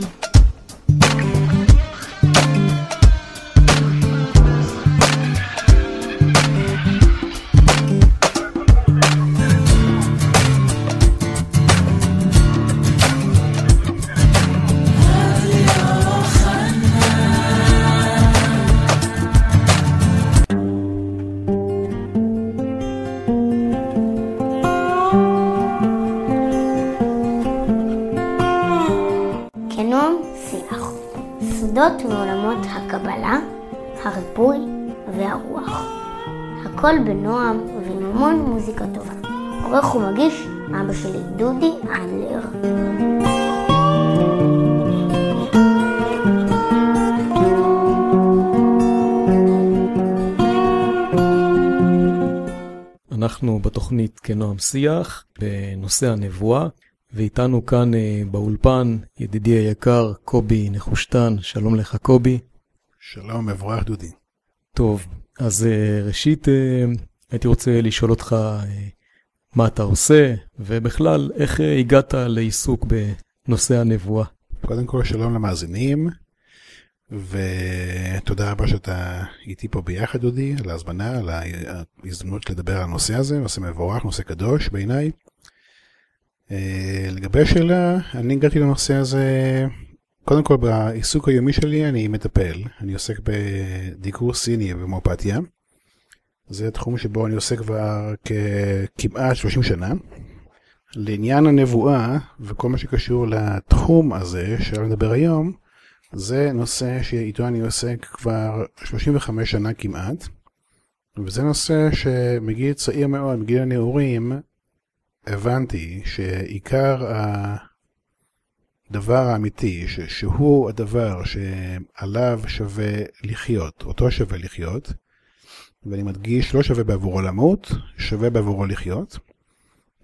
כנועם הכל בנועם ועם המון מוזיקה טובה. עורך ומגיש אבא שלי דודי אנדלר. אנחנו בתוכנית כנועם שיח בנושא הנבואה, ואיתנו כאן אה, באולפן ידידי היקר קובי נחושתן, שלום לך קובי. שלום, מבורך דודי. טוב, אז אה, ראשית אה, הייתי רוצה לשאול אותך אה, מה אתה עושה, ובכלל, איך הגעת לעיסוק בנושא הנבואה? קודם כל, שלום למאזינים, ותודה רבה שאתה איתי פה ביחד, דודי, על ההזמנה, על ההזדמנות לדבר על הנושא הזה, נושא מבורך, נושא קדוש בעיניי. לגבי השאלה, אני הגעתי לנושא הזה, קודם כל בעיסוק היומי שלי אני מטפל, אני עוסק בדיקור סיני ובהומאופתיה. זה תחום שבו אני עוסק כבר כמעט 30 שנה. לעניין הנבואה וכל מה שקשור לתחום הזה שעליו נדבר היום, זה נושא שאיתו אני עוסק כבר 35 שנה כמעט, וזה נושא שמגיל צעיר מאוד, מגיל הנעורים, הבנתי שעיקר הדבר האמיתי, ש- שהוא הדבר שעליו שווה לחיות, אותו שווה לחיות, ואני מדגיש, לא שווה בעבורו למות, שווה בעבורו לחיות,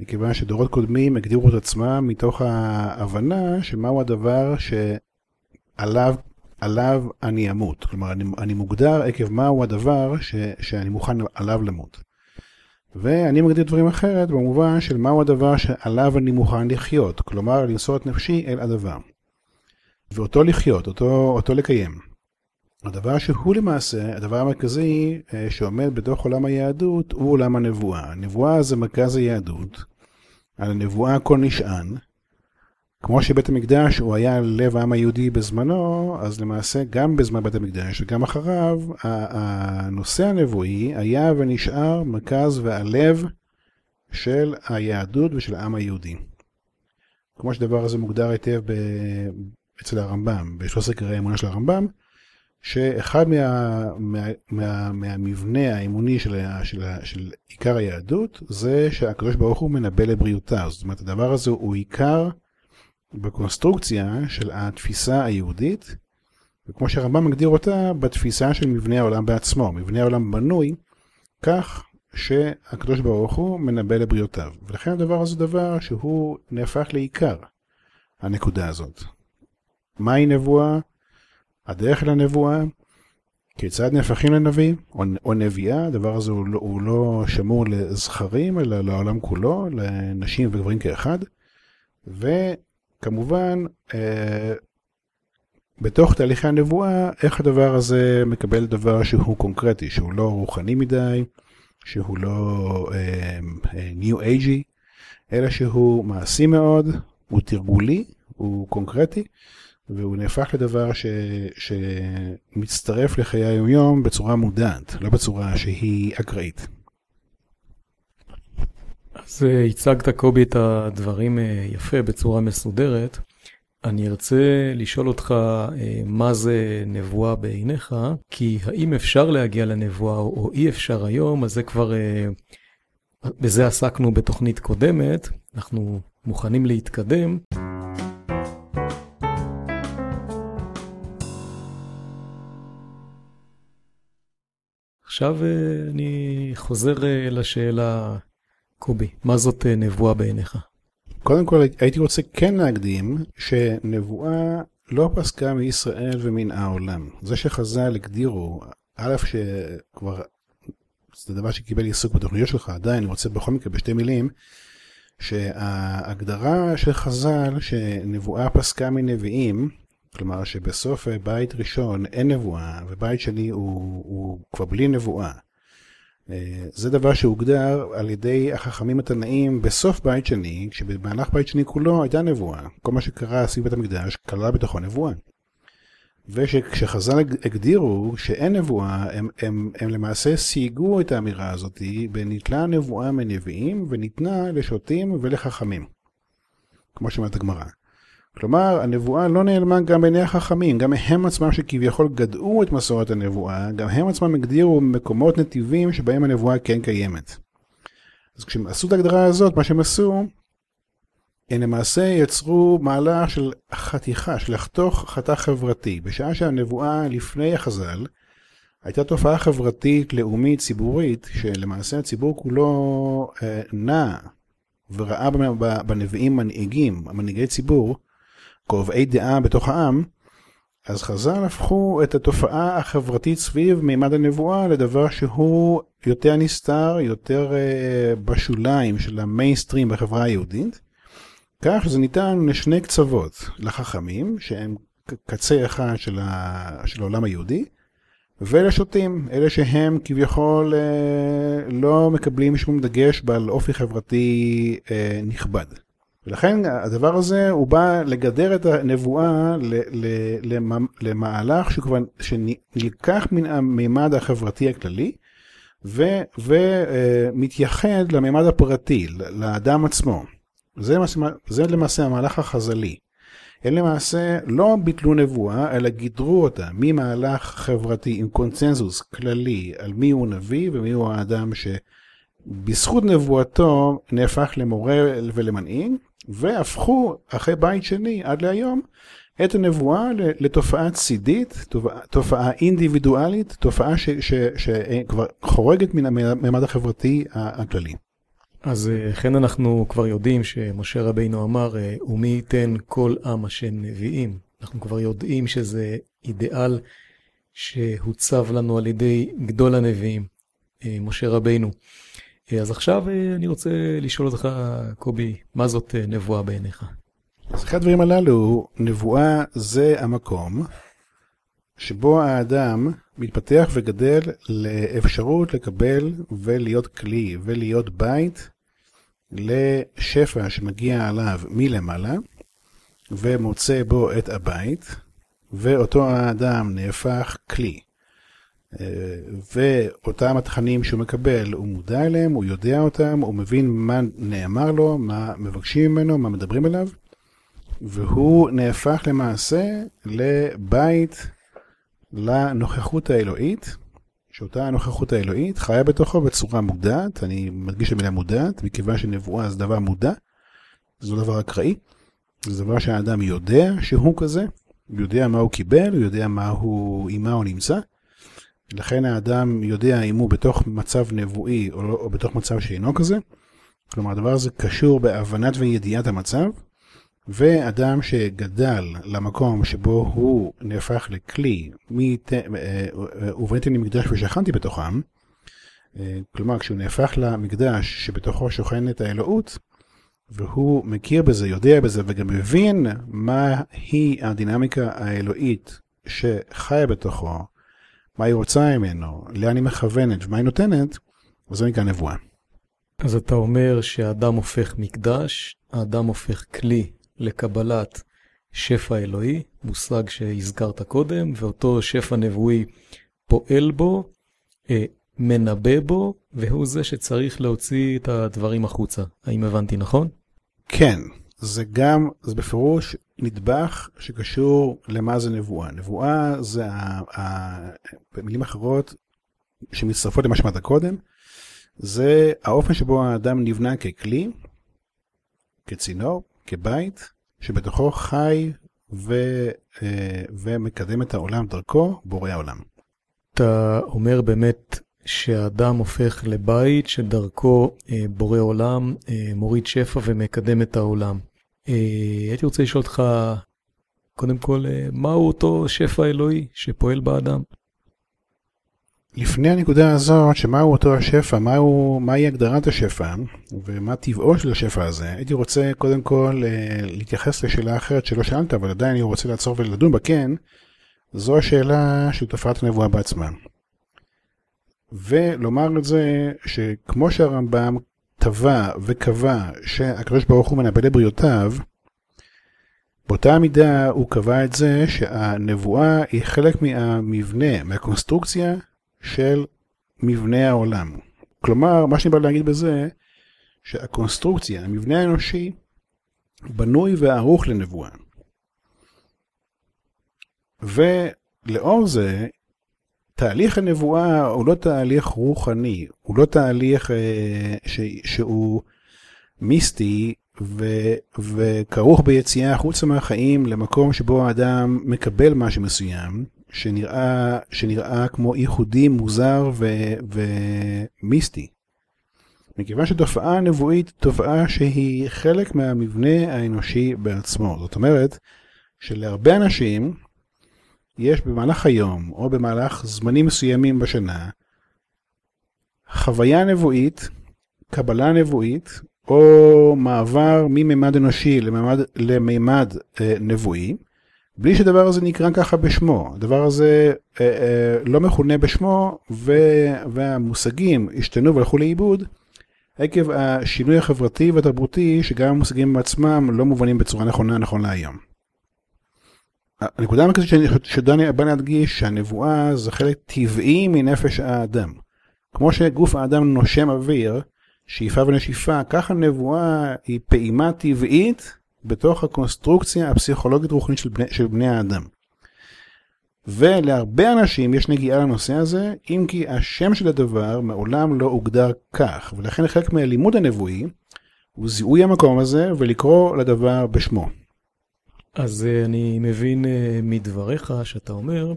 מכיוון שדורות קודמים הגדירו את עצמם מתוך ההבנה שמהו הדבר שעליו עליו אני אמות. כלומר, אני, אני מוגדר עקב מהו הדבר ש, שאני מוכן עליו למות. ואני מגדיר דברים אחרת במובן של מהו הדבר שעליו אני מוכן לחיות, כלומר למסור את נפשי אל הדבר. ואותו לחיות, אותו, אותו לקיים. הדבר שהוא למעשה, הדבר המרכזי אה, שעומד בתוך עולם היהדות הוא עולם הנבואה. הנבואה זה מרכז היהדות, על הנבואה הכל נשען. כמו שבית המקדש הוא היה לב העם היהודי בזמנו, אז למעשה גם בזמן בית המקדש וגם אחריו, הנושא הנבואי היה ונשאר מרכז והלב של היהדות ושל העם היהודי. כמו שהדבר הזה מוגדר היטב ב... אצל הרמב"ם, ב-13 קראי האמונה של הרמב"ם, שאחד מה, מה, מה, מהמבנה האמוני של, של, של עיקר היהדות זה שהקדוש ברוך הוא מנבא לבריאותה. זאת אומרת, הדבר הזה הוא עיקר בקונסטרוקציה של התפיסה היהודית, וכמו שהרמב"ם מגדיר אותה, בתפיסה של מבנה העולם בעצמו. מבנה העולם בנוי כך שהקדוש ברוך הוא מנבא לבריאותיו. ולכן הדבר הזה דבר שהוא נהפך לעיקר, הנקודה הזאת. מהי נבואה? הדרך לנבואה, כיצד נהפכים לנביא או, או נביאה, הדבר הזה הוא לא, הוא לא שמור לזכרים, אלא לעולם כולו, לנשים וגברים כאחד. וכמובן, אה, בתוך תהליכי הנבואה, איך הדבר הזה מקבל דבר שהוא קונקרטי, שהוא לא רוחני מדי, שהוא לא אה, New Agey, אלא שהוא מעשי מאוד, הוא תרגולי, הוא קונקרטי, והוא נהפך לדבר ש, שמצטרף לחיי היומיום בצורה מודעת, לא בצורה שהיא אקראית. אז אה, הצגת קובי את הדברים אה, יפה בצורה מסודרת. אני ארצה לשאול אותך אה, מה זה נבואה בעיניך, כי האם אפשר להגיע לנבואה או אי אפשר היום, אז זה כבר, בזה עסקנו בתוכנית קודמת, אנחנו מוכנים להתקדם. עכשיו אני חוזר לשאלה, קובי, מה זאת נבואה בעיניך? קודם כל הייתי רוצה כן להקדים שנבואה לא פסקה מישראל ומן העולם. זה שחז"ל הגדירו, א' שכבר, זה דבר שקיבל עיסוק בתוכניות שלך, עדיין אני רוצה בכל מקרה בשתי מילים, שההגדרה של חז"ל שנבואה פסקה מנביאים, כלומר שבסוף בית ראשון אין נבואה ובית שני הוא, הוא כבר בלי נבואה. אה, זה דבר שהוגדר על ידי החכמים התנאים בסוף בית שני, כשבמהלך בית שני כולו הייתה נבואה. כל מה שקרה סביב בית המקדש כללה בתוכו נבואה. וכשחז"ל הגדירו שאין נבואה, הם, הם, הם למעשה סייגו את האמירה הזאת וניתנה נבואה מנביאים וניתנה לשוטים ולחכמים. כמו שאומרת הגמרא. כלומר, הנבואה לא נעלמה גם בעיני החכמים, גם הם עצמם שכביכול גדעו את מסורת הנבואה, גם הם עצמם הגדירו מקומות נתיבים שבהם הנבואה כן קיימת. אז כשהם עשו את ההגדרה הזאת, מה שהם עשו, הם למעשה יצרו מהלך של חתיכה, של לחתוך חתך חברתי, בשעה שהנבואה לפני החז"ל הייתה תופעה חברתית, לאומית, ציבורית, שלמעשה הציבור כולו אה, נע וראה בנביאים מנהיגים, מנהיגי ציבור, קובעי דעה בתוך העם, אז חז"ל הפכו את התופעה החברתית סביב מימד הנבואה לדבר שהוא יותר נסתר, יותר uh, בשוליים של המיינסטרים בחברה היהודית, כך שזה ניתן לשני קצוות, לחכמים, שהם קצה אחד של, ה... של העולם היהודי, ולשוטים, אלה שהם כביכול uh, לא מקבלים שום דגש בעל אופי חברתי uh, נכבד. ולכן הדבר הזה הוא בא לגדר את הנבואה למהלך שכבר, שנלקח מן המימד החברתי הכללי ומתייחד למימד הפרטי, לאדם עצמו. זה, זה למעשה המהלך החז"לי. הם למעשה לא ביטלו נבואה, אלא גידרו אותה ממהלך חברתי עם קונצנזוס כללי על מי הוא נביא ומי הוא האדם שבזכות נבואתו נהפך למורה ולמנהיג, והפכו אחרי בית שני עד להיום את הנבואה לתופעה צידית, תופעה אינדיבידואלית, תופעה שכבר חורגת מן הממד החברתי הכללי. אז אה, לכן אנחנו כבר יודעים שמשה רבינו אמר, אה, ומי ייתן כל עם השם נביאים. אנחנו כבר יודעים שזה אידיאל שהוצב לנו על ידי גדול הנביאים, אה, משה רבינו. אז עכשיו אה, אני רוצה לשאול אותך, קובי, מה זאת אה, נבואה בעיניך? אז אחד הדברים הללו, נבואה זה המקום שבו האדם מתפתח וגדל לאפשרות לקבל ולהיות כלי ולהיות בית לשפע שמגיע עליו מלמעלה ומוצא בו את הבית, ואותו האדם נהפך כלי. ואותם התכנים שהוא מקבל, הוא מודע אליהם, הוא יודע אותם, הוא מבין מה נאמר לו, מה מבקשים ממנו, מה מדברים אליו, והוא נהפך למעשה לבית לנוכחות האלוהית, שאותה הנוכחות האלוהית חיה בתוכו בצורה מודעת, אני מדגיש את המילה מודעת, מכיוון שנבואה זה דבר מודע, זה לא דבר אקראי, זה דבר שהאדם יודע שהוא כזה, יודע מה הוא קיבל, יודע מה הוא, עם מה הוא נמצא. לכן האדם יודע אם הוא בתוך מצב נבואי או, לא, או בתוך מצב שאינו כזה. כלומר, הדבר הזה קשור בהבנת וידיעת המצב, ואדם שגדל למקום שבו הוא נהפך לכלי, אה, ובניתי לי מקדש ושכנתי בתוכם, אה, כלומר, כשהוא נהפך למקדש שבתוכו שוכנת האלוהות, והוא מכיר בזה, יודע בזה, וגם מבין מהי הדינמיקה האלוהית שחיה בתוכו, מה היא רוצה ממנו, לאן היא מכוונת ומה היא נותנת, זה נקרא נבואה. אז אתה אומר שהאדם הופך מקדש, האדם הופך כלי לקבלת שפע אלוהי, מושג שהזכרת קודם, ואותו שפע נבואי פועל בו, אה, מנבא בו, והוא זה שצריך להוציא את הדברים החוצה. האם הבנתי נכון? כן, זה גם, זה בפירוש נדבך שקשור למה זה נבואה. נבואה זה, ה, ה, במילים אחרות, שמצטרפות למה שאמרת קודם, זה האופן שבו האדם נבנה ככלי, כצינור, כבית, שבתוכו חי ו, אה, ומקדם את העולם דרכו, בורא העולם. אתה אומר באמת שהאדם הופך לבית שדרכו אה, בורא עולם, אה, מוריד שפע ומקדם את העולם. אה, הייתי רוצה לשאול אותך, קודם כל, אה, מהו אותו שפע אלוהי שפועל באדם? לפני הנקודה הזאת, שמהו אותו השפע, מהו, מהי הגדרת השפע, ומה טבעו של השפע הזה, הייתי רוצה קודם כל אה, להתייחס לשאלה אחרת שלא שאלת, אבל עדיין אני רוצה לעצור ולדון בה כן, זו השאלה של תופעת הנבואה בעצמה. ולומר את זה, שכמו שהרמב"ם טבע וקבע שהקדוש ברוך הוא מנבא לבריאותיו, באותה מידה הוא קבע את זה שהנבואה היא חלק מהמבנה, מהקונסטרוקציה של מבנה העולם. כלומר, מה שאני בא להגיד בזה, שהקונסטרוקציה, המבנה האנושי, בנוי וערוך לנבואה. ולאור זה, תהליך הנבואה הוא לא תהליך רוחני, הוא לא תהליך אה, ש, שהוא מיסטי ו, וכרוך ביציאה החוצה מהחיים למקום שבו האדם מקבל משהו מסוים, שנראה, שנראה כמו ייחודי, מוזר ו, ומיסטי. מכיוון שתופעה הנבואית תופעה שהיא חלק מהמבנה האנושי בעצמו. זאת אומרת, שלהרבה אנשים יש במהלך היום, או במהלך זמנים מסוימים בשנה, חוויה נבואית, קבלה נבואית, או מעבר מממד אנושי לממד, לממד אה, נבואי, בלי שהדבר הזה נקרא ככה בשמו. הדבר הזה אה, אה, לא מכונה בשמו, ו, והמושגים השתנו והלכו לאיבוד עקב השינוי החברתי והתרבותי, שגם המושגים עצמם לא מובנים בצורה נכונה נכון להיום. הנקודה המרכזית שדני בא להדגיש שהנבואה זה חלק טבעי מנפש האדם. כמו שגוף האדם נושם אוויר, שאיפה ונשיפה, ככה נבואה היא פעימה טבעית בתוך הקונסטרוקציה הפסיכולוגית רוחנית של בני, של בני האדם. ולהרבה אנשים יש נגיעה לנושא הזה, אם כי השם של הדבר מעולם לא הוגדר כך, ולכן חלק מהלימוד הנבואי הוא זיהוי המקום הזה ולקרוא לדבר בשמו. אז אה, אני מבין אה, מדבריך שאתה אומר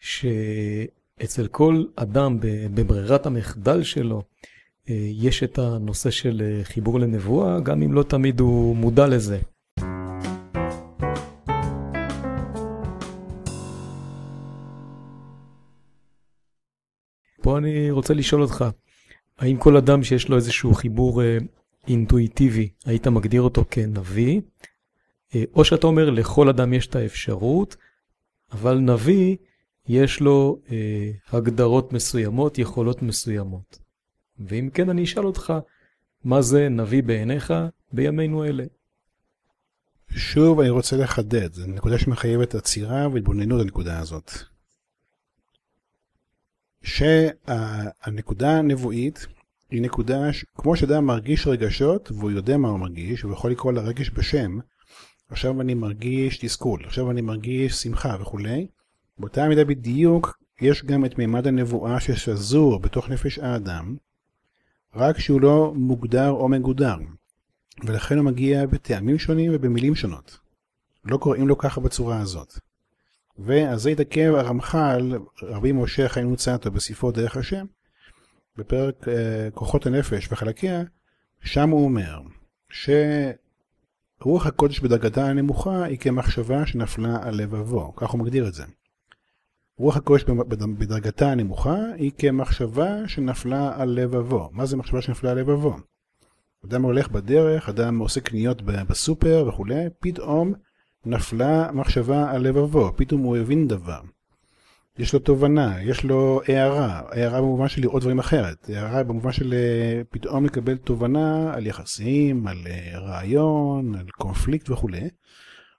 שאצל כל אדם בברירת המחדל שלו אה, יש את הנושא של חיבור לנבואה, גם אם לא תמיד הוא מודע לזה. פה אני רוצה לשאול אותך, האם כל אדם שיש לו איזשהו חיבור אינטואיטיבי, היית מגדיר אותו כנביא? אה, או שאתה אומר, לכל אדם יש את האפשרות, אבל נביא, יש לו אה, הגדרות מסוימות, יכולות מסוימות. ואם כן, אני אשאל אותך, מה זה נביא בעיניך בימינו אלה? שוב, אני רוצה לחדד, זו נקודה שמחייבת עצירה והתבוננות לנקודה הזאת. שהנקודה הנבואית היא נקודה. כמו שאדם מרגיש רגשות והוא יודע מה הוא מרגיש, הוא יכול לקרוא לרגש בשם, עכשיו אני מרגיש תסכול, עכשיו אני מרגיש שמחה וכולי. באותה מידה בדיוק יש גם את מימד הנבואה ששזור בתוך נפש האדם, רק שהוא לא מוגדר או מגודר, ולכן הוא מגיע בטעמים שונים ובמילים שונות. לא קוראים לו ככה בצורה הזאת. ועל זה התעכב הרמח"ל, רבי משה חיים נוצתו בספרו דרך השם, בפרק uh, כוחות הנפש וחלקיה, שם הוא אומר, ש... רוח הקודש בדרגתה הנמוכה היא כמחשבה שנפלה על לבבו, כך הוא מגדיר את זה. רוח הקודש בדרגתה הנמוכה היא כמחשבה שנפלה על לבבו. מה זה מחשבה שנפלה על לבבו? אדם הולך בדרך, אדם עושה קניות בסופר וכולי, פתאום נפלה מחשבה על לבבו, פתאום הוא הבין דבר. יש לו תובנה, יש לו הערה, הערה במובן של לראות דברים אחרת, הערה במובן של אה, פתאום לקבל תובנה על יחסים, על אה, רעיון, על קונפליקט וכולי.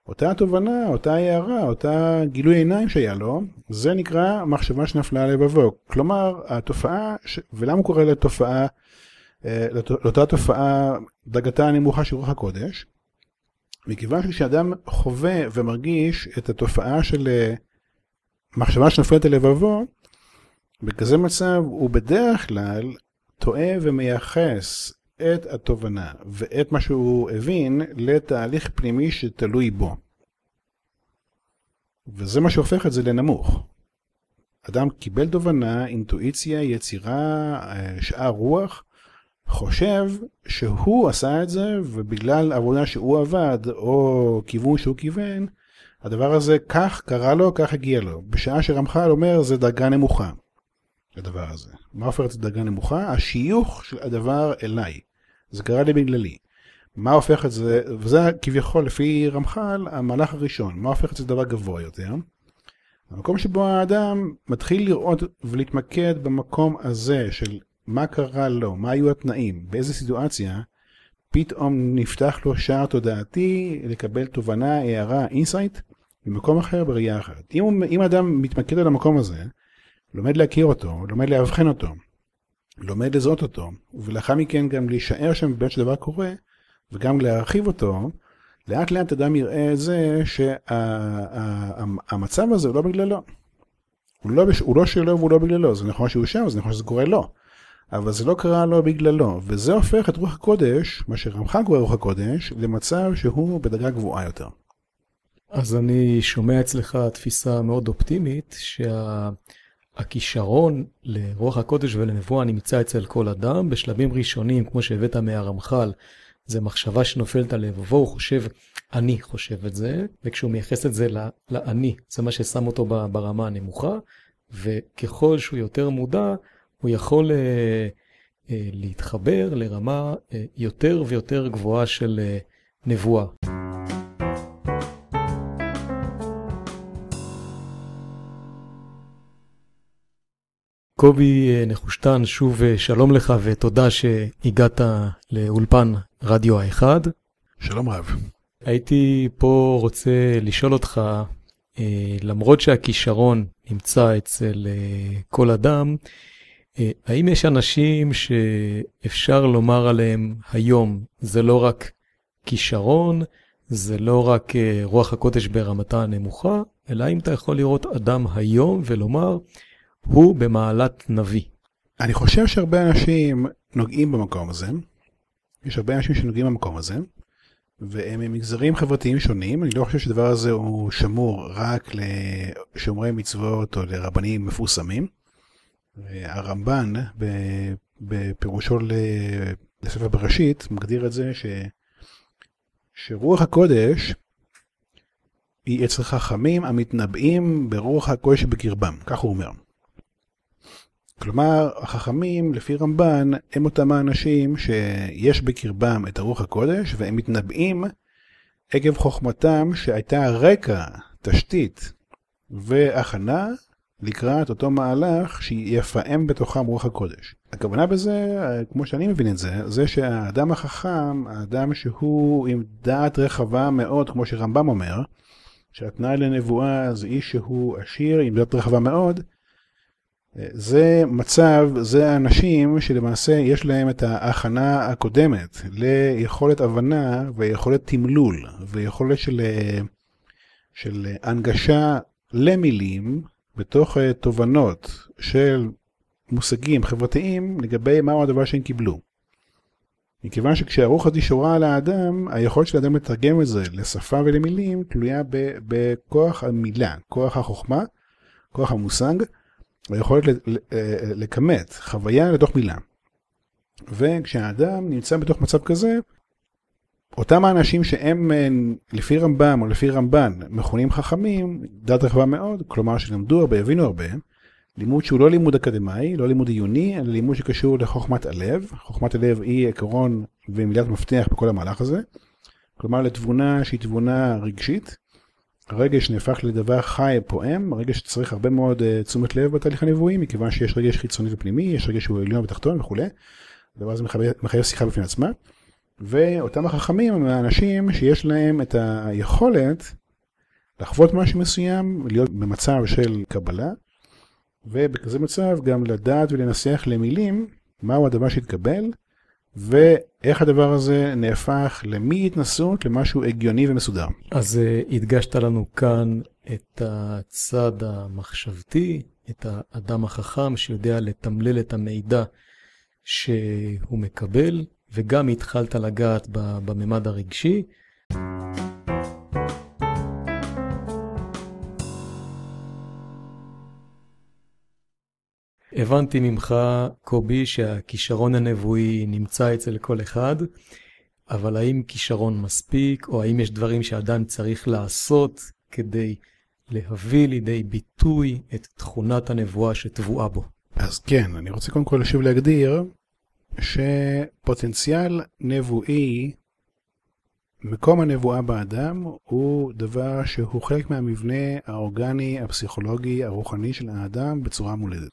אותה תובנה, אותה הערה, אותה גילוי עיניים שהיה לו, זה נקרא מחשבה שנפלה על לבבו. כלומר, התופעה, ש... ולמה הוא קורא לתופעה, אה, לאותה תופעה דרגתה הנמוכה של רוח הקודש? מכיוון שכשאדם חווה ומרגיש את התופעה של מחשבה שנופלת אל לבבו, בכזה מצב הוא בדרך כלל טועה ומייחס את התובנה ואת מה שהוא הבין לתהליך פנימי שתלוי בו. וזה מה שהופך את זה לנמוך. אדם קיבל תובנה, אינטואיציה, יצירה, שאר רוח, חושב שהוא עשה את זה ובגלל עבודה שהוא עבד או כיוון שהוא כיוון, הדבר הזה, כך קרה לו, כך הגיע לו. בשעה שרמח"ל אומר, זה דרגה נמוכה. הדבר הזה. מה הופך את זה לדרגה נמוכה? השיוך של הדבר אליי. זה קרה לי בגללי. מה הופך את זה, וזה כביכול לפי רמח"ל המהלך הראשון, מה הופך את זה לדבר גבוה יותר? המקום שבו האדם מתחיל לראות ולהתמקד במקום הזה של מה קרה לו, מה היו התנאים, באיזה סיטואציה, פתאום נפתח לו שער תודעתי לקבל תובנה, הערה, insight, במקום אחר בראייה אחרת. אם, אם אדם מתמקד על המקום הזה, לומד להכיר אותו, לומד לאבחן אותו, לומד לזהות אותו, ולאחר מכן גם להישאר שם בעת שדבר קורה, וגם להרחיב אותו, לאט לאט אדם יראה את זה שהמצב הזה הוא לא בגללו. הוא לא, הוא לא שלו והוא לא בגללו, זה נכון שהוא שם, זה נכון שזה קורה לו. אבל זה לא קרה לו בגללו, וזה הופך את רוח הקודש, מה שרמח"ל קורא רוח הקודש, למצב שהוא בדרגה גבוהה יותר. אז אני שומע אצלך תפיסה מאוד אופטימית, שהכישרון לרוח הקודש ולנבואה נמצא אצל כל אדם, בשלבים ראשונים, כמו שהבאת מהרמח"ל, זה מחשבה שנופלת על לבבו, הוא חושב, אני חושב את זה, וכשהוא מייחס את זה לאני, זה מה ששם אותו ברמה הנמוכה, וככל שהוא יותר מודע, הוא יכול אה, אה, להתחבר לרמה אה, יותר ויותר גבוהה של אה, נבואה. קובי אה, נחושתן, שוב אה, שלום לך ותודה שהגעת לאולפן רדיו האחד. שלום רב. הייתי פה רוצה לשאול אותך, אה, למרות שהכישרון נמצא אצל כל אדם, האם יש אנשים שאפשר לומר עליהם היום, זה לא רק כישרון, זה לא רק רוח הקודש ברמתה הנמוכה, אלא אם אתה יכול לראות אדם היום ולומר, הוא במעלת נביא. אני חושב שהרבה אנשים נוגעים במקום הזה. יש הרבה אנשים שנוגעים במקום הזה, והם ממגזרים חברתיים שונים. אני לא חושב שהדבר הזה הוא שמור רק לשומרי מצוות או לרבנים מפורסמים. הרמב"ן בפירושו לספר בראשית מגדיר את זה ש... שרוח הקודש היא אצל חכמים המתנבאים ברוח הקודש בקרבם, כך הוא אומר. כלומר, החכמים, לפי רמב"ן, הם אותם האנשים שיש בקרבם את הרוח הקודש, והם מתנבאים עקב חוכמתם שהייתה רקע, תשתית והכנה לקראת אותו מהלך שיפעם בתוכם רוח הקודש. הכוונה בזה, כמו שאני מבין את זה, זה שהאדם החכם, האדם שהוא עם דעת רחבה מאוד, כמו שרמב"ם אומר, שהתנאי לנבואה זה איש שהוא עשיר עם דעת רחבה מאוד, זה מצב, זה האנשים שלמעשה יש להם את ההכנה הקודמת ליכולת הבנה ויכולת תמלול ויכולת של, של הנגשה למילים בתוך תובנות של מושגים חברתיים לגבי מהו הדבר שהם קיבלו. מכיוון שכשהרוח הזאת שורה על האדם, היכולת של האדם לתרגם את זה לשפה ולמילים תלויה בכוח המילה, כוח החוכמה, כוח המושג. היכולת אה, לכמת חוויה לתוך מילה. וכשהאדם נמצא בתוך מצב כזה, אותם האנשים שהם אה, לפי רמב"ם או לפי רמב"ן מכונים חכמים, דת רחבה מאוד, כלומר שלמדו הרבה, הבינו הרבה, לימוד שהוא לא לימוד אקדמאי, לא לימוד עיוני, אלא לימוד שקשור לחוכמת הלב. חוכמת הלב היא עקרון ומילת מפתח בכל המהלך הזה. כלומר לתבונה שהיא תבונה רגשית, הרגש נהפך לדבר חי פועם, רגש שצריך הרבה מאוד uh, תשומת לב בתהליך הנבואי, מכיוון שיש רגש חיצוני ופנימי, יש רגש שהוא עליון ותחתון וכולי. הדבר הזה מחייב שיחה בפני עצמה. ואותם החכמים הם האנשים שיש להם את היכולת לחוות משהו מסוים, להיות במצב של קבלה, ובכזה מצב גם לדעת ולנסח למילים מהו הדבר שהתקבל, ואיך הדבר הזה נהפך למי-התנסות למשהו הגיוני ומסודר. אז uh, הדגשת לנו כאן את הצד המחשבתי, את האדם החכם שיודע לתמלל את המידע שהוא מקבל, וגם התחלת לגעת בממד הרגשי. הבנתי ממך, קובי, שהכישרון הנבואי נמצא אצל כל אחד, אבל האם כישרון מספיק, או האם יש דברים שאדם צריך לעשות כדי להביא לידי ביטוי את תכונת הנבואה שטבועה בו? אז כן, אני רוצה קודם כל שוב להגדיר שפוטנציאל נבואי, מקום הנבואה באדם הוא דבר שהוא חלק מהמבנה האורגני, הפסיכולוגי, הרוחני של האדם בצורה מולדת.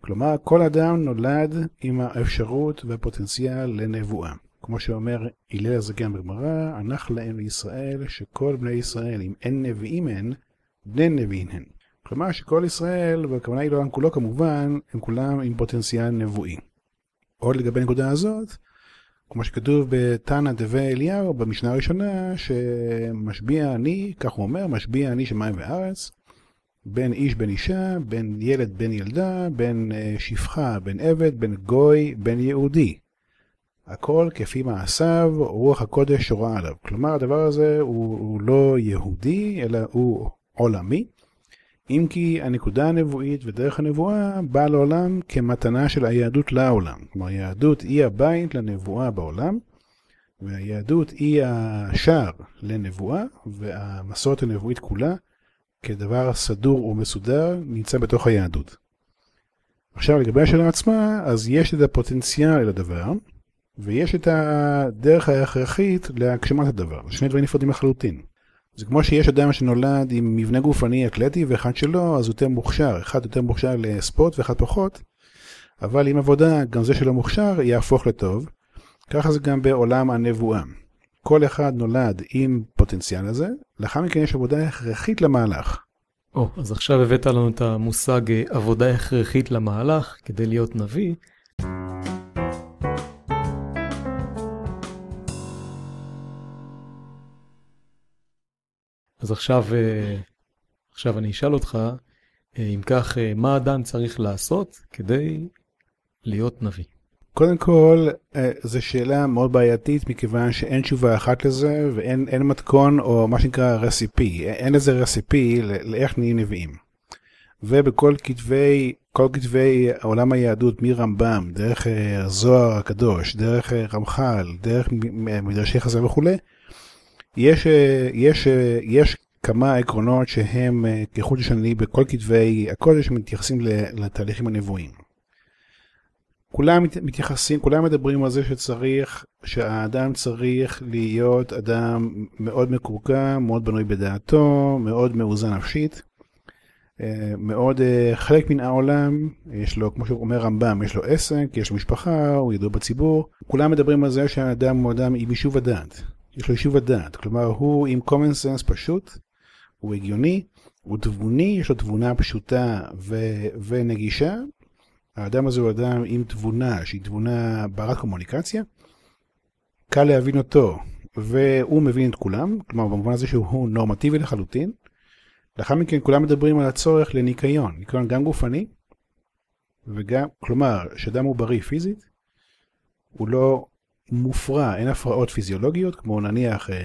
כלומר, כל אדם נולד עם האפשרות והפוטנציאל לנבואה. כמו שאומר הלל הזקן בגמרא, הנח להם לישראל שכל בני ישראל, אם אין נביאים הן, בני נביאים הן. כלומר שכל ישראל, והכוונה היא לעולם כולו כמובן, הם כולם עם פוטנציאל נבואי. עוד לגבי הנקודה הזאת, כמו שכתוב בתנא דבי אליהו במשנה הראשונה, שמשביע אני, כך הוא אומר, משביע אני שמיים וארץ, בין איש בין אישה, בין ילד בין ילדה, בין אה, שפחה, בין עבד, בין גוי, בין יהודי. הכל כפי מעשיו, רוח הקודש שורה עליו. כלומר, הדבר הזה הוא, הוא לא יהודי, אלא הוא עולמי. אם כי הנקודה הנבואית ודרך הנבואה באה לעולם כמתנה של היהדות לעולם. כלומר, היהדות היא הבית לנבואה בעולם, והיהדות היא השער לנבואה, והמסורת הנבואית כולה, כדבר סדור ומסודר, נמצא בתוך היהדות. עכשיו, לגבי השאלה עצמה, אז יש את הפוטנציאל לדבר, ויש את הדרך ההכרחית להגשמת הדבר. שני דברים נפרדים לחלוטין. זה כמו שיש אדם שנולד עם מבנה גופני אתלטי ואחד שלא, אז יותר מוכשר. אחד יותר מוכשר לספורט ואחד פחות, אבל עם עבודה, גם זה שלא מוכשר יהפוך לטוב. ככה זה גם בעולם הנבואה. כל אחד נולד עם פוטנציאל הזה, לאחר מכן יש עבודה הכרחית למהלך. או, אז עכשיו הבאת לנו את המושג אה, עבודה הכרחית למהלך כדי להיות נביא. אז עכשיו, אה, עכשיו אני אשאל אותך, אה, אם כך, אה, מה אדם צריך לעשות כדי להיות נביא? קודם כל, זו שאלה מאוד בעייתית, מכיוון שאין תשובה אחת לזה, ואין מתכון או מה שנקרא רסיפי. אין איזה רסיפי לאיך נהיים נביאים. ובכל כתבי, כל כתבי עולם היהדות, מרמב"ם, דרך הזוהר הקדוש, דרך רמח"ל, דרך מדרשי חז"ל וכולי, יש, אה, יש, אה, יש כמה עקרונות שהם אה, כחוט השני בכל כתבי הקודש מתייחסים לתהליכים הנבואים. כולם מתייחסים, כולם מדברים על זה שצריך, שהאדם צריך להיות אדם מאוד מקורקע, מאוד בנוי בדעתו, מאוד מאוזן נפשית, מאוד חלק מן העולם, יש לו, כמו שאומר רמב"ם, יש לו עסק, יש לו משפחה, הוא ידוע בציבור. כולם מדברים על זה שהאדם הוא אדם עם יישוב הדעת. יש לו יישוב הדעת, כלומר הוא עם common sense פשוט, הוא הגיוני, הוא תבוני, יש לו תבונה פשוטה ו- ונגישה. האדם הזה הוא אדם עם תבונה, שהיא תבונה ברת קומוניקציה. קל להבין אותו, והוא מבין את כולם, כלומר במובן הזה שהוא נורמטיבי לחלוטין. לאחר מכן כולם מדברים על הצורך לניקיון, ניקיון גם גופני, וגם, כלומר, שאדם הוא בריא פיזית, הוא לא מופרע, אין הפרעות פיזיולוגיות, כמו נניח אה,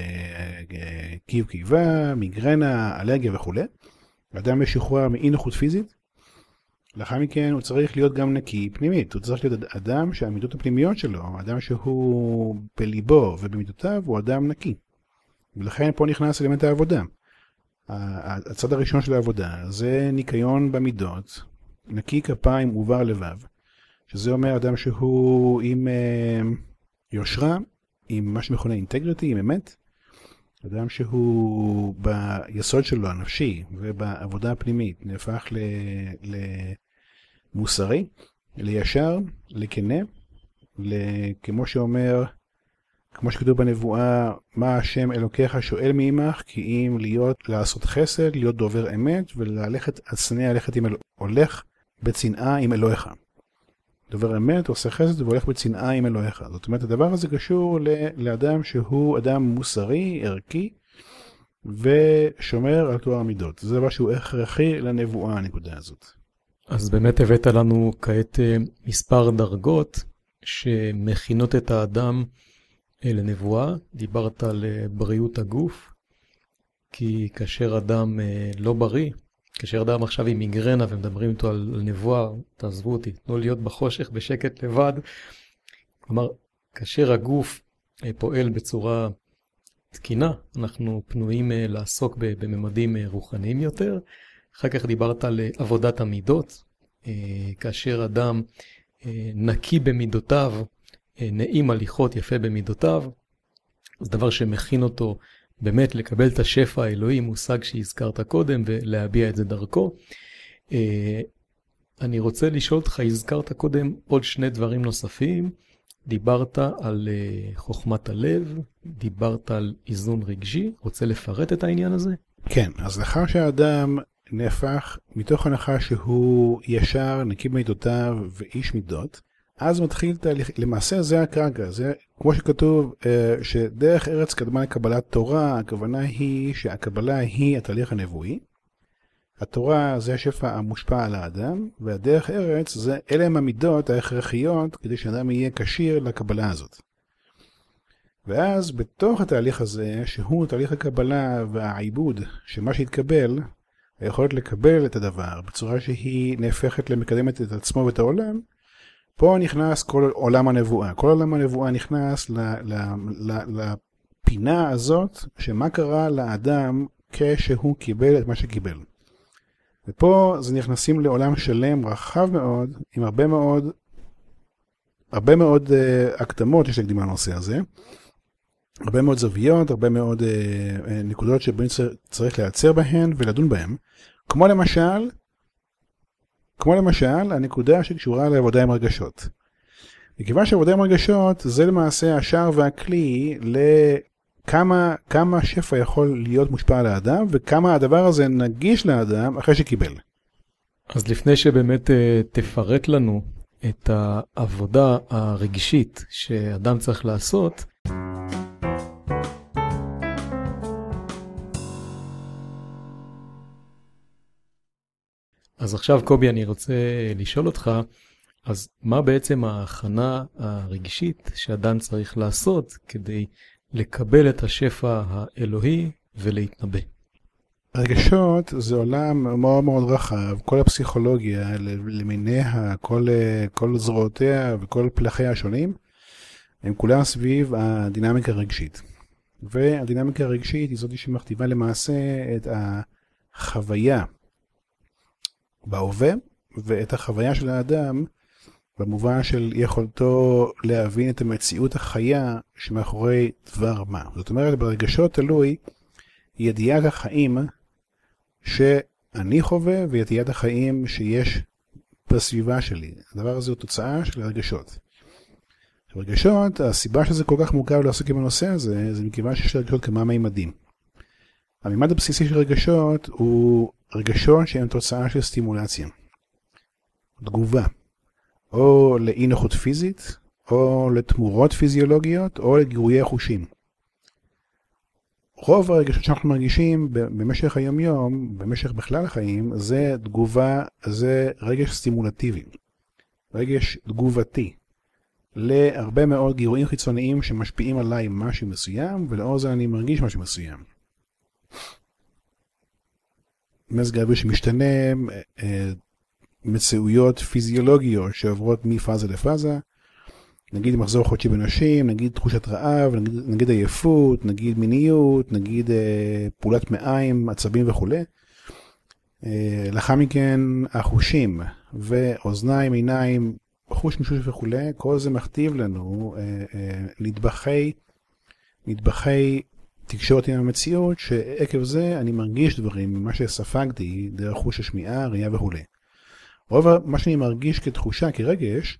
אה, קיב קיבה, מיגרנה, אלרגיה וכולי. אדם משוחרר מאי נוחות פיזית. לאחר מכן הוא צריך להיות גם נקי פנימית, הוא צריך להיות אדם שהמידות הפנימיות שלו, אדם שהוא בליבו ובמידותיו הוא אדם נקי. ולכן פה נכנס אלמנט העבודה. הצד הראשון של העבודה זה ניקיון במידות, נקי כפיים ובר לבב, שזה אומר אדם שהוא עם... יושרה עם מה שמכונה אינטגריטי, עם אמת. אדם שהוא ביסוד שלו הנפשי ובעבודה הפנימית נהפך למוסרי, לישר, לכנה, כמו שאומר, כמו שכתוב בנבואה, מה השם אלוקיך שואל מעמך, כי אם להיות, לעשות חסד, להיות דובר אמת, וללכת, הצנע ללכת עם, הולך בצנעה עם אלוהיך. דובר אמת, עושה חסד והולך בצנעה עם אלוהיך. זאת אומרת, הדבר הזה קשור לאדם שהוא אדם מוסרי, ערכי, ושומר על טוהר המידות. זה דבר שהוא הכרחי לנבואה, הנקודה הזאת. אז באמת הבאת לנו כעת אה, מספר דרגות שמכינות את האדם אה, לנבואה. דיברת על אה, בריאות הגוף, כי כאשר אדם לא בריא, אדם עכשיו עם מיגרנה ומדברים איתו על, על נבואה, תעזבו אותי, תנו להיות בחושך בשקט לבד. כלומר, כאשר הגוף אה, פועל בצורה תקינה, אנחנו פנויים אה, לעסוק בממדים אה, רוחניים יותר. אחר כך דיברת על עבודת המידות, כאשר אדם נקי במידותיו, נעים הליכות יפה במידותיו, זה דבר שמכין אותו באמת לקבל את השפע האלוהי, מושג שהזכרת קודם, ולהביע את זה דרכו. אני רוצה לשאול אותך, הזכרת קודם עוד שני דברים נוספים. דיברת על uh, חוכמת הלב, דיברת על איזון רגשי, רוצה לפרט את העניין הזה? כן, אז לאחר שהאדם נהפך מתוך הנחה שהוא ישר, נקי במידותיו ואיש מידות, אז מתחיל תהליך, למעשה זה הקרקע, זה כמו שכתוב uh, שדרך ארץ קדמה לקבלת תורה, הכוונה היא שהקבלה היא התהליך הנבואי. התורה זה השפע המושפע על האדם, והדרך ארץ זה אלה הם המידות ההכרחיות כדי שאדם יהיה כשיר לקבלה הזאת. ואז בתוך התהליך הזה, שהוא תהליך הקבלה והעיבוד של מה שהתקבל, היכולת לקבל את הדבר בצורה שהיא נהפכת למקדמת את עצמו ואת העולם, פה נכנס כל עולם הנבואה. כל עולם הנבואה נכנס לפינה הזאת, שמה קרה לאדם כשהוא קיבל את מה שקיבל. ופה זה נכנסים לעולם שלם רחב מאוד, עם הרבה מאוד, הרבה מאוד uh, הקדמות יש להקדים לנושא הזה. הרבה מאוד זוויות, הרבה מאוד uh, נקודות שבהן צריך להיעצר בהן ולדון בהן. כמו למשל, כמו למשל הנקודה שקשורה לעבודה עם רגשות. מכיוון שעבודה עם רגשות זה למעשה השער והכלי כמה, כמה שפע יכול להיות מושפע על האדם, וכמה הדבר הזה נגיש לאדם אחרי שקיבל. אז לפני שבאמת uh, תפרט לנו את העבודה הרגשית שאדם צריך לעשות, אז עכשיו קובי אני רוצה לשאול אותך, אז מה בעצם ההכנה הרגשית שאדם צריך לעשות כדי לקבל את השפע האלוהי ולהתנבא. רגשות זה עולם מאוד מאוד רחב, כל הפסיכולוגיה למיניה, כל, כל זרועותיה וכל פלחיה השונים, הם כולם סביב הדינמיקה הרגשית. והדינמיקה הרגשית היא זאת שמכתיבה למעשה את החוויה בהווה ואת החוויה של האדם במובן של יכולתו להבין את המציאות החיה שמאחורי דבר מה. זאת אומרת, ברגשות תלוי ידיעת החיים שאני חווה וידיעת החיים שיש בסביבה שלי. הדבר הזה הוא תוצאה של הרגשות. רגשות, הסיבה שזה כל כך מורכב לעסוק עם הנושא הזה, זה מכיוון שיש לרגשות כמה מימדים. המימד הבסיסי של רגשות הוא רגשות שהם תוצאה של סטימולציה. תגובה. או לאי נוחות פיזית, או לתמורות פיזיולוגיות, או לגירויי חושים. רוב הרגשות שאנחנו מרגישים במשך היומיום, במשך בכלל החיים, זה תגובה, זה רגש סטימולטיבי, רגש תגובתי, להרבה מאוד גירויים חיצוניים שמשפיעים עליי משהו מסוים, ולאור זה אני מרגיש משהו מסוים. מזג האוויר שמשתנה, אה, מציאויות פיזיולוגיות שעוברות מפאזה לפאזה. נגיד מחזור חודשי בנשים, נגיד תחושת רעב, נגיד, נגיד עייפות, נגיד מיניות, נגיד אה, פעולת מעיים, עצבים וכולי. אה, לאחר מכן החושים ואוזניים, עיניים, חוש משוש וכולי, כל זה מכתיב לנו אה, אה, נדבכי, נדבכי תקשורת עם המציאות, שעקב זה אני מרגיש דברים ממה שספגתי דרך חוש השמיעה, ראייה וכולי. רוב מה שאני מרגיש כתחושה, כרגש,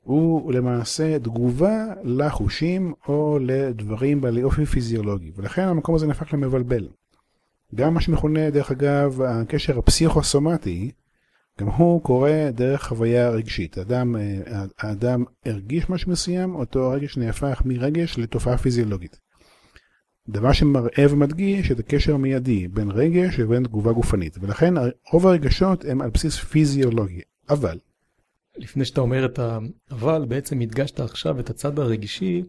הוא למעשה תגובה לחושים או לדברים בעלי אופי פיזיולוגי, ולכן המקום הזה נהפך למבלבל. גם מה שמכונה, דרך אגב, הקשר הפסיכוסומטי, גם הוא קורה דרך חוויה רגשית. האדם, האדם הרגיש משהו מסוים, אותו רגש נהפך מרגש לתופעה פיזיולוגית. דבר שמראה ומדגיש את הקשר המיידי בין רגש לבין תגובה גופנית, ולכן רוב הרגשות הם על בסיס פיזיולוגי, אבל... לפני שאתה אומר את ה"אבל", בעצם הדגשת עכשיו את הצד הרגשי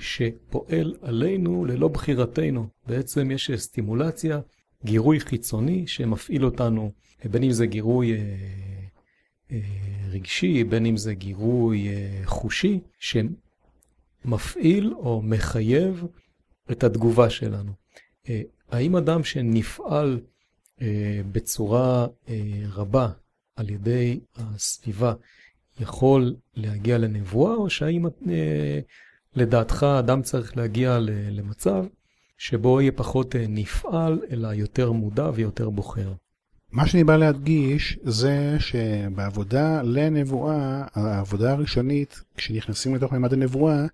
שפועל עלינו ללא בחירתנו. בעצם יש סטימולציה, גירוי חיצוני שמפעיל אותנו, בין אם זה גירוי אה, אה, רגשי, בין אם זה גירוי אה, חושי, שמפעיל או מחייב את התגובה שלנו. אה, האם אדם שנפעל אה, בצורה אה, רבה על ידי הסביבה יכול להגיע לנבואה, או שהאם לדעתך אדם צריך להגיע למצב שבו יהיה פחות נפעל, אלא יותר מודע ויותר בוחר? מה שאני בא להדגיש זה שבעבודה לנבואה, העבודה הראשונית, כשנכנסים לתוך מימד הנבואה,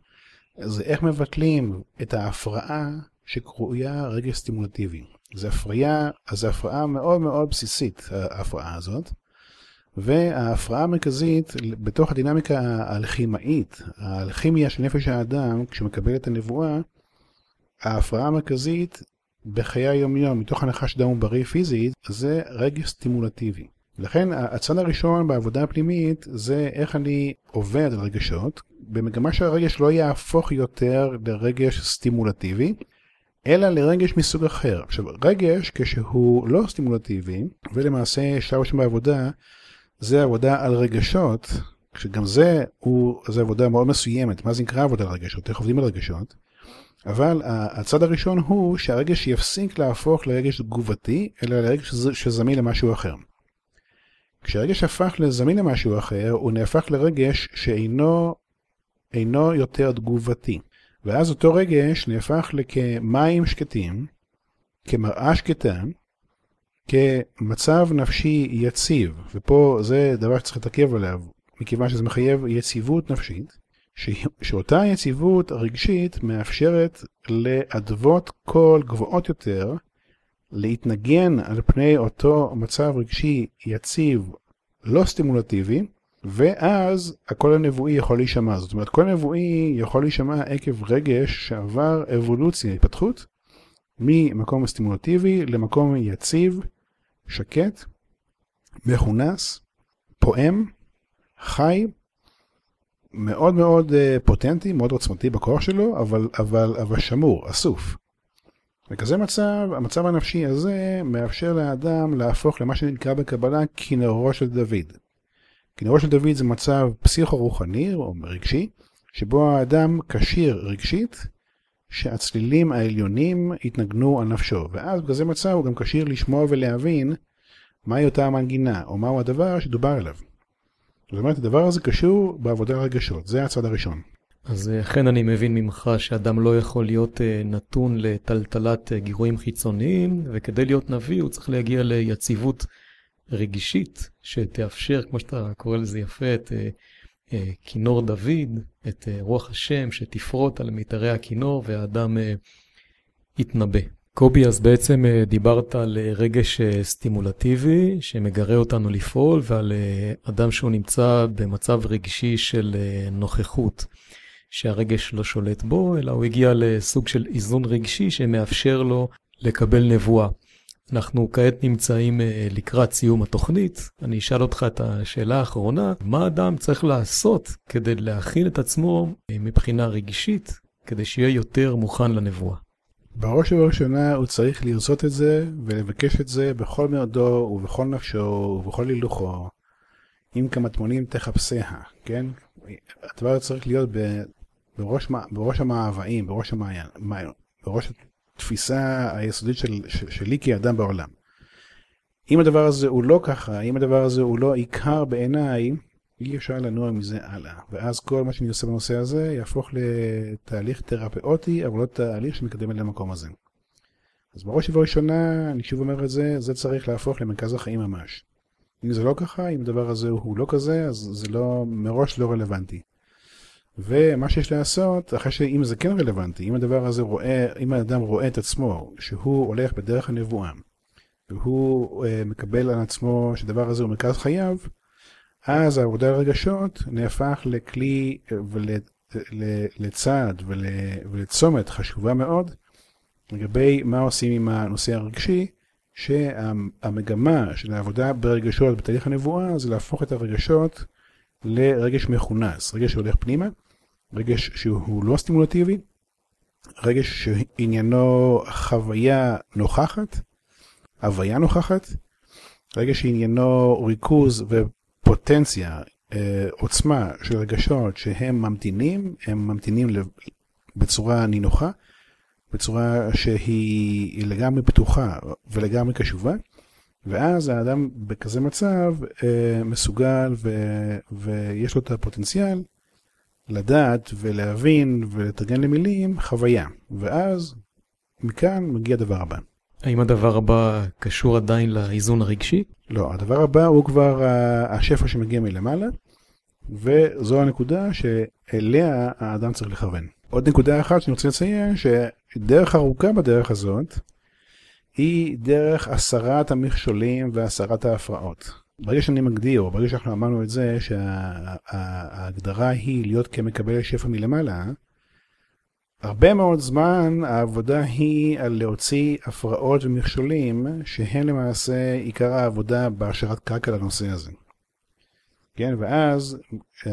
זה איך מבטלים את ההפרעה שקרויה רגש סטימולטיבי. זו הפרעה, זו הפרעה מאוד מאוד בסיסית, ההפרעה הזאת. וההפרעה המרכזית בתוך הדינמיקה הלחימאית, האלכימיה של נפש האדם, כשהוא מקבל את הנבואה, ההפרעה המרכזית בחיי היומיום, מתוך הנחה שדם הוא בריא פיזית, זה רגש סטימולטיבי. לכן הצד הראשון בעבודה הפנימית זה איך אני עובד על רגשות, במגמה שהרגש לא יהפוך יותר לרגש סטימולטיבי, אלא לרגש מסוג אחר. עכשיו, רגש כשהוא לא סטימולטיבי, ולמעשה שלב ראשון בעבודה, זה עבודה על רגשות, שגם זה, הוא, זה עבודה מאוד מסוימת. מה זה נקרא עבודה על רגשות? איך עובדים על רגשות? אבל הצד הראשון הוא שהרגש יפסיק להפוך לרגש תגובתי, אלא לרגש שזמין למשהו אחר. כשהרגש הפך לזמין למשהו אחר, הוא נהפך לרגש שאינו אינו יותר תגובתי. ואז אותו רגש נהפך לכמים שקטים, כמראה שקטה, כמצב נפשי יציב, ופה זה דבר שצריך להתעכב עליו, מכיוון שזה מחייב יציבות נפשית, ש... שאותה יציבות רגשית מאפשרת לאדוות קול גבוהות יותר, להתנגן על פני אותו מצב רגשי יציב, לא סטימולטיבי, ואז הקול הנבואי יכול להישמע. זאת אומרת, קול נבואי יכול להישמע עקב רגש שעבר אבולוציה, התפתחות, ממקום סטימולטיבי למקום יציב, שקט, מכונס, פועם, חי, מאוד מאוד אה, פוטנטי, מאוד עוצמתי בכוח שלו, אבל, אבל, אבל שמור, אסוף. וכזה מצב, המצב הנפשי הזה מאפשר לאדם להפוך למה שנקרא בקבלה כינורו של דוד. כינורו של דוד זה מצב פסיכו-רוחני או רגשי, שבו האדם כשיר רגשית, שהצלילים העליונים יתנגנו על נפשו, ואז בכזה מצב הוא גם כשיר לשמוע ולהבין מהי אותה המנגינה, או מהו הדבר שדובר עליו. זאת אומרת, הדבר הזה קשור בעבודה הרגשות, זה הצד הראשון. אז אה, אכן אני מבין ממך שאדם לא יכול להיות אה, נתון לטלטלת אה, גירויים חיצוניים, וכדי להיות נביא הוא צריך להגיע ליציבות רגישית שתאפשר, כמו שאתה קורא לזה יפה, את כינור דוד, את רוח השם שתפרוט על מיתרי הכינור והאדם יתנבא. קובי, אז בעצם דיברת על רגש סטימולטיבי שמגרה אותנו לפעול ועל אדם שהוא נמצא במצב רגשי של נוכחות. שהרגש לא שולט בו, אלא הוא הגיע לסוג של איזון רגשי שמאפשר לו לקבל נבואה. אנחנו כעת נמצאים אה, לקראת סיום התוכנית. אני אשאל אותך את השאלה האחרונה, מה אדם צריך לעשות כדי להכין את עצמו אה, מבחינה רגשית, כדי שיהיה יותר מוכן לנבואה? בראש ובראשונה הוא צריך לרצות את זה ולבקש את זה בכל מאודו ובכל נפשו ובכל הילוכו. אם כמטמונים תחפשיה, כן? הדבר צריך להיות בראש, בראש המאוויים, בראש בראש התפיסה היסודית של, של, שלי כאדם בעולם. אם הדבר הזה הוא לא ככה, אם הדבר הזה הוא לא עיקר בעיניי, אי אפשר לנוע מזה הלאה. ואז כל מה שאני עושה בנושא הזה יהפוך לתהליך תרפאוטי, אבל לא תהליך שמקדם אל המקום הזה. אז בראש ובראשונה, אני שוב אומר את זה, זה צריך להפוך למרכז החיים ממש. אם זה לא ככה, אם הדבר הזה הוא לא כזה, אז זה לא, מראש לא רלוונטי. ומה שיש לעשות, אחרי שאם זה כן רלוונטי, אם הדבר הזה רואה, אם האדם רואה את עצמו, שהוא הולך בדרך הנבואה, והוא uh, מקבל על עצמו שהדבר הזה הוא מרכז חייו, אז העבודה על נהפך לכלי ולצעד ול, ולצומת חשובה מאוד לגבי מה עושים עם הנושא הרגשי, שהמגמה של העבודה ברגשות בתהליך הנבואה זה להפוך את הרגשות לרגש מכונס, רגש שהולך פנימה, רגש שהוא לא סטימולטיבי, רגש שעניינו חוויה נוכחת, הוויה נוכחת, רגש שעניינו ריכוז ופוטנציה, אה, עוצמה של רגשות שהם ממתינים, הם ממתינים בצורה נינוחה, בצורה שהיא לגמרי פתוחה ולגמרי קשובה, ואז האדם בכזה מצב אה, מסוגל ו, ויש לו את הפוטנציאל לדעת ולהבין ולתרגן למילים חוויה. ואז מכאן מגיע הדבר הבא. האם הדבר הבא קשור עדיין לאיזון הרגשי? לא, הדבר הבא הוא כבר השפע שמגיע מלמעלה, וזו הנקודה שאליה האדם צריך לכוון. עוד נקודה אחת שאני רוצה לציין, שדרך ארוכה בדרך הזאת, היא דרך הסרת המכשולים והסרת ההפרעות. ברגע שאני מגדיר, או ברגע שאנחנו אמרנו את זה, שההגדרה היא להיות כמקבל שפע מלמעלה, הרבה מאוד זמן העבודה היא על להוציא הפרעות ומכשולים, שהן למעשה עיקר העבודה בהשארת קרקע לנושא הזה. כן, ואז,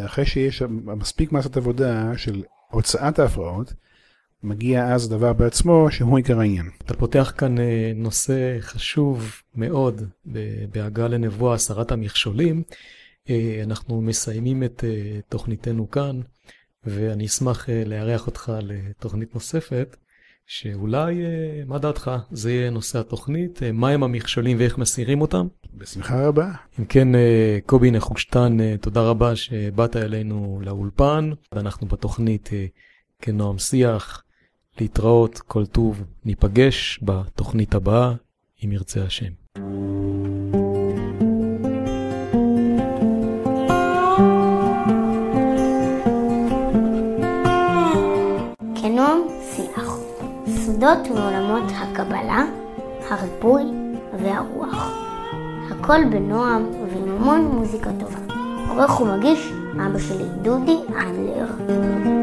אחרי שיש מספיק מסת עבודה של הוצאת ההפרעות, מגיע אז הדבר בעצמו שהוא עיקר העניין. אתה פותח כאן אה, נושא חשוב מאוד בהגעה לנבואה הסרת המכשולים. אה, אנחנו מסיימים את אה, תוכניתנו כאן, ואני אשמח לארח אותך לתוכנית נוספת, שאולי, מה דעתך? זה יהיה נושא התוכנית, מהם המכשולים ואיך מסירים אותם? בשמחה רבה. אם כן, קובי נחושתן, תודה רבה שבאת אלינו לאולפן, ואנחנו בתוכנית כנועם שיח. להתראות, כל טוב, ניפגש בתוכנית הבאה, אם ירצה השם. כנועם שיח, סודות מעולמות הקבלה, הריפוי והרוח. הכל בנועם ועם המון מוזיקה טובה. עורך ומגיש אבא שלי דודי אנדלר.